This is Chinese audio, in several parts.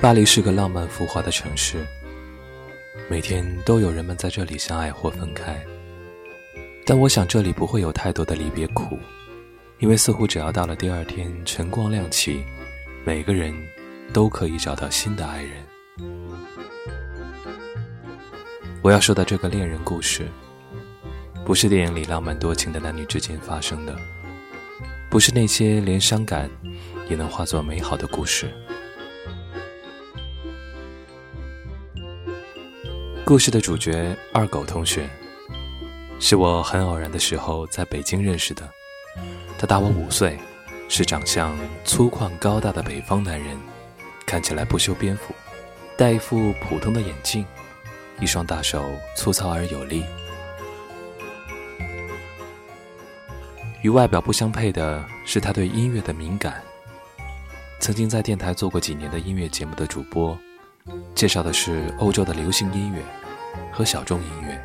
巴黎是个浪漫浮华的城市，每天都有人们在这里相爱或分开。但我想这里不会有太多的离别苦，因为似乎只要到了第二天晨光亮起，每个人都可以找到新的爱人。我要说的这个恋人故事，不是电影里浪漫多情的男女之间发生的，不是那些连伤感也能化作美好的故事。故事的主角二狗同学，是我很偶然的时候在北京认识的。他大我五岁，是长相粗犷高大的北方男人，看起来不修边幅，戴一副普通的眼镜，一双大手粗糙而有力。与外表不相配的是他对音乐的敏感。曾经在电台做过几年的音乐节目的主播。介绍的是欧洲的流行音乐和小众音乐。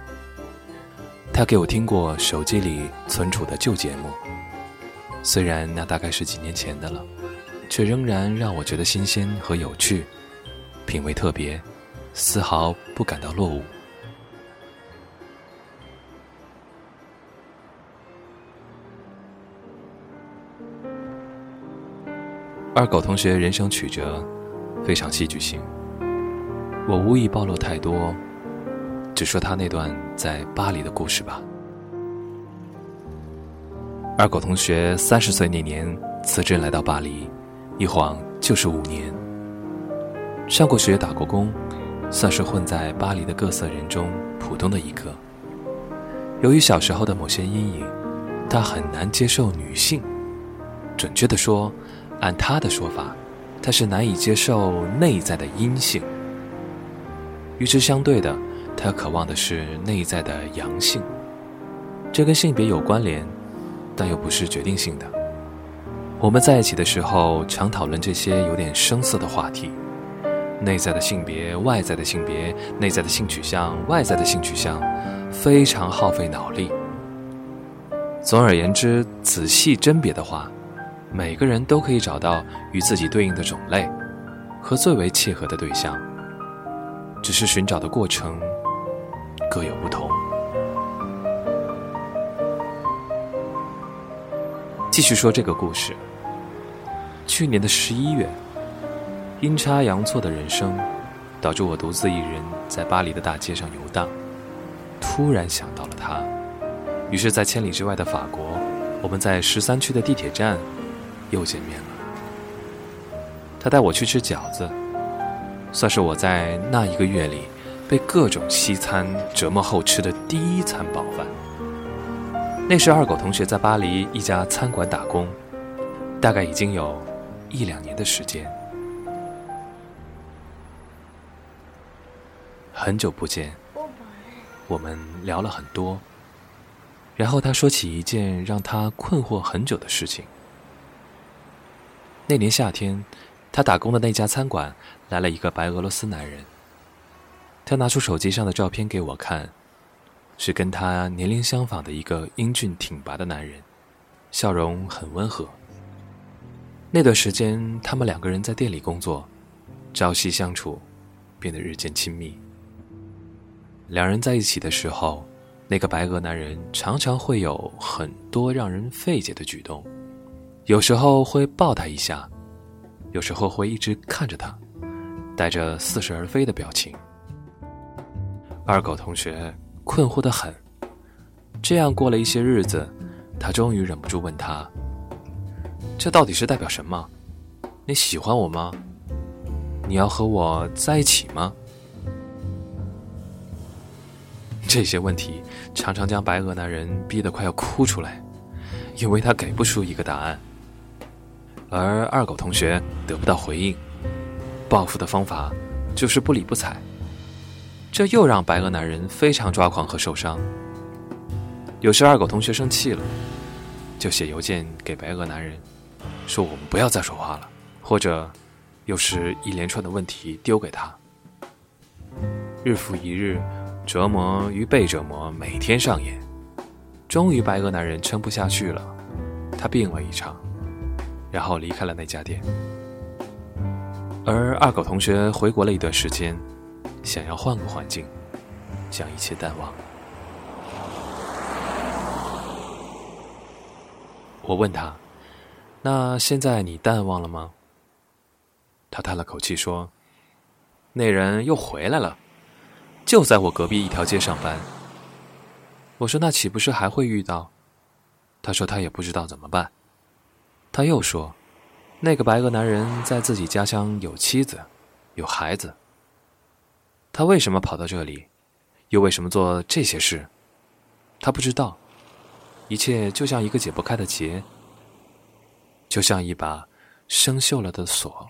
他给我听过手机里存储的旧节目，虽然那大概是几年前的了，却仍然让我觉得新鲜和有趣，品味特别，丝毫不感到落伍。二狗同学人生曲折，非常戏剧性。我无意暴露太多，只说他那段在巴黎的故事吧。二狗同学三十岁那年辞职来到巴黎，一晃就是五年。上过学，打过工，算是混在巴黎的各色人中普通的一个。由于小时候的某些阴影，他很难接受女性。准确的说，按他的说法，他是难以接受内在的阴性。与之相对的，他渴望的是内在的阳性。这跟性别有关联，但又不是决定性的。我们在一起的时候，常讨论这些有点生涩的话题：内在的性别、外在的性别、内在的性取向、外在的性取向，非常耗费脑力。总而言之，仔细甄别的话，每个人都可以找到与自己对应的种类和最为契合的对象。只是寻找的过程各有不同。继续说这个故事。去年的十一月，阴差阳错的人生，导致我独自一人在巴黎的大街上游荡。突然想到了他，于是，在千里之外的法国，我们在十三区的地铁站又见面了。他带我去吃饺子。算是我在那一个月里被各种西餐折磨后吃的第一餐饱饭。那时二狗同学在巴黎一家餐馆打工，大概已经有一两年的时间。很久不见，我们聊了很多。然后他说起一件让他困惑很久的事情。那年夏天。他打工的那家餐馆来了一个白俄罗斯男人。他拿出手机上的照片给我看，是跟他年龄相仿的一个英俊挺拔的男人，笑容很温和。那段时间，他们两个人在店里工作，朝夕相处，变得日渐亲密。两人在一起的时候，那个白俄男人常常会有很多让人费解的举动，有时候会抱他一下。有时候会一直看着他，带着似是而非的表情。二狗同学困惑的很。这样过了一些日子，他终于忍不住问他：“这到底是代表什么？你喜欢我吗？你要和我在一起吗？”这些问题常常将白鹅男人逼得快要哭出来，因为他给不出一个答案。而二狗同学得不到回应，报复的方法就是不理不睬。这又让白鹅男人非常抓狂和受伤。有时二狗同学生气了，就写邮件给白鹅男人，说我们不要再说话了，或者又是一连串的问题丢给他。日复一日，折磨与被折磨每天上演。终于，白鹅男人撑不下去了，他病了一场，然后离开了那家店。而二狗同学回国了一段时间，想要换个环境，将一切淡忘。我问他：“那现在你淡忘了吗？”他叹了口气说：“那人又回来了，就在我隔壁一条街上班。”我说：“那岂不是还会遇到？”他说：“他也不知道怎么办。”他又说：“那个白俄男人在自己家乡有妻子，有孩子。他为什么跑到这里，又为什么做这些事？他不知道。一切就像一个解不开的结，就像一把生锈了的锁。”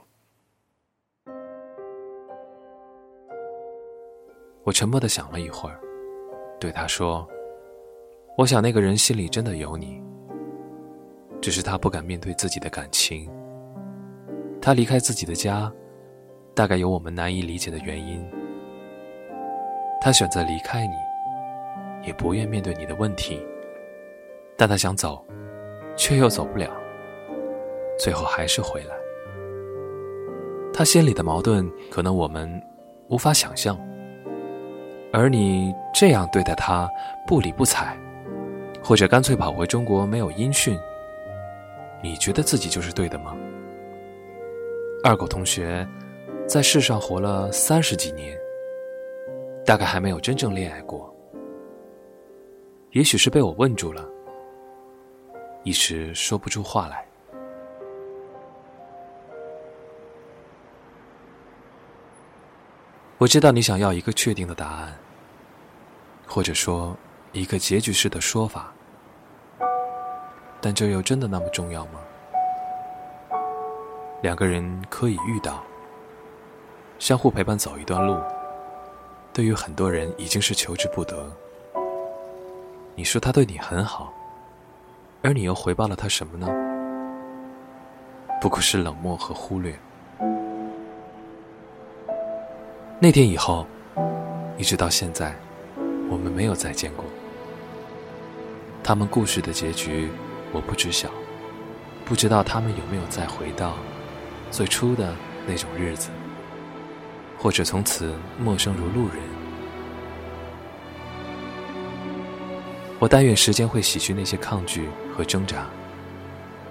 我沉默的想了一会儿，对他说。我想那个人心里真的有你，只是他不敢面对自己的感情。他离开自己的家，大概有我们难以理解的原因。他选择离开你，也不愿面对你的问题，但他想走，却又走不了，最后还是回来。他心里的矛盾，可能我们无法想象。而你这样对待他，不理不睬。或者干脆跑回中国没有音讯，你觉得自己就是对的吗？二狗同学在世上活了三十几年，大概还没有真正恋爱过。也许是被我问住了，一时说不出话来。我知道你想要一个确定的答案，或者说。一个结局式的说法，但这又真的那么重要吗？两个人可以遇到，相互陪伴走一段路，对于很多人已经是求之不得。你说他对你很好，而你又回报了他什么呢？不过是冷漠和忽略。那天以后，一直到现在，我们没有再见过。他们故事的结局，我不知晓，不知道他们有没有再回到最初的那种日子，或者从此陌生如路人。我但愿时间会洗去那些抗拒和挣扎，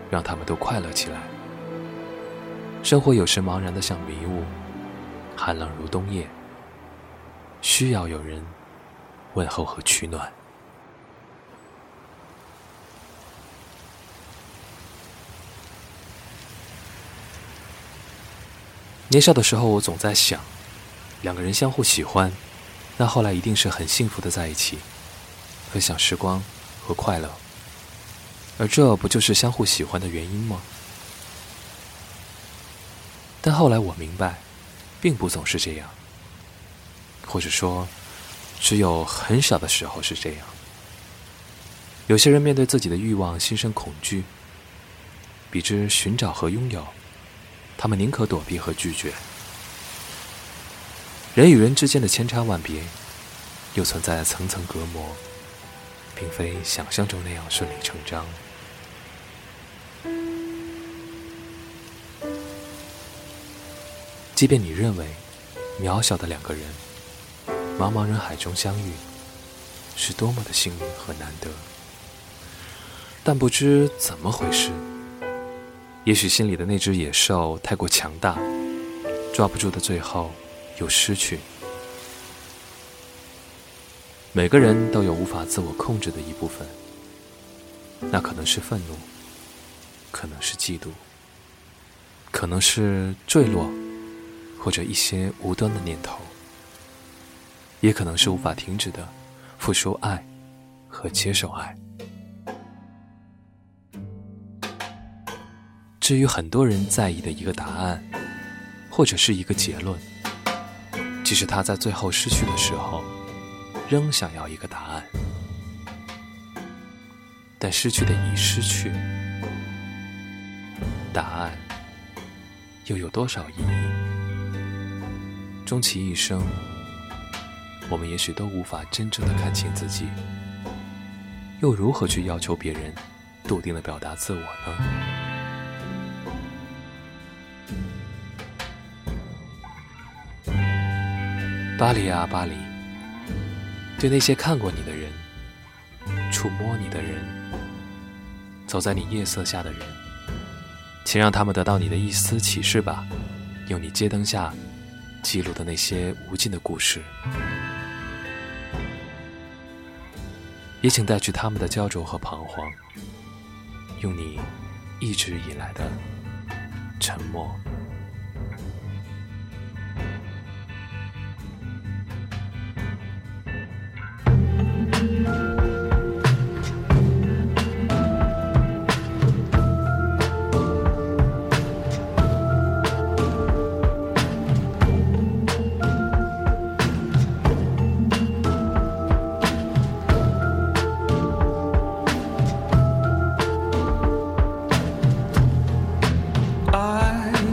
让他们都快乐起来。生活有时茫然的像迷雾，寒冷如冬夜，需要有人问候和取暖。年少的时候，我总在想，两个人相互喜欢，那后来一定是很幸福的在一起，分享时光和快乐。而这不就是相互喜欢的原因吗？但后来我明白，并不总是这样，或者说，只有很少的时候是这样。有些人面对自己的欲望心生恐惧，比之寻找和拥有。他们宁可躲避和拒绝。人与人之间的千差万别，又存在层层隔膜，并非想象中那样顺理成章。即便你认为渺小的两个人，茫茫人海中相遇，是多么的幸运和难得，但不知怎么回事。也许心里的那只野兽太过强大，抓不住的最后又失去。每个人都有无法自我控制的一部分，那可能是愤怒，可能是嫉妒，可能是坠落，或者一些无端的念头，也可能是无法停止的付出爱和接受爱。至于很多人在意的一个答案，或者是一个结论，即使他在最后失去的时候，仍想要一个答案。但失去的已失去，答案又有多少意义？终其一生，我们也许都无法真正的看清自己，又如何去要求别人？笃定的表达自我呢？巴黎啊，巴黎，对那些看过你的人、触摸你的人、走在你夜色下的人，请让他们得到你的一丝启示吧，用你街灯下记录的那些无尽的故事。也请带去他们的焦灼和彷徨，用你一直以来的沉默。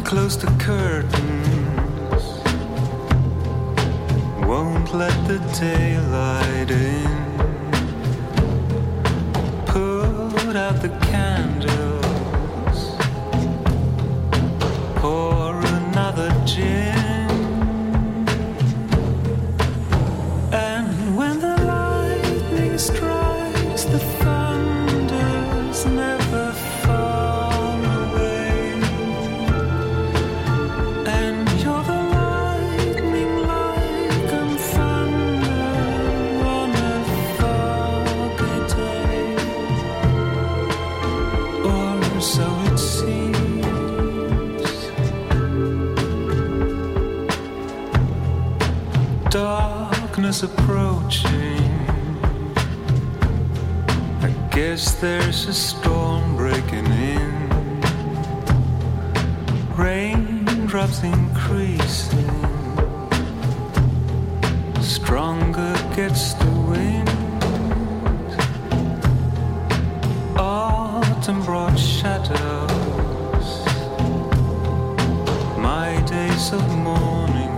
Close the curtains, won't let the daylight in. Put out the candles, approaching. I guess there's a storm breaking in. Raindrops increasing. Stronger gets the wind. Autumn brought shadows. My days of mourning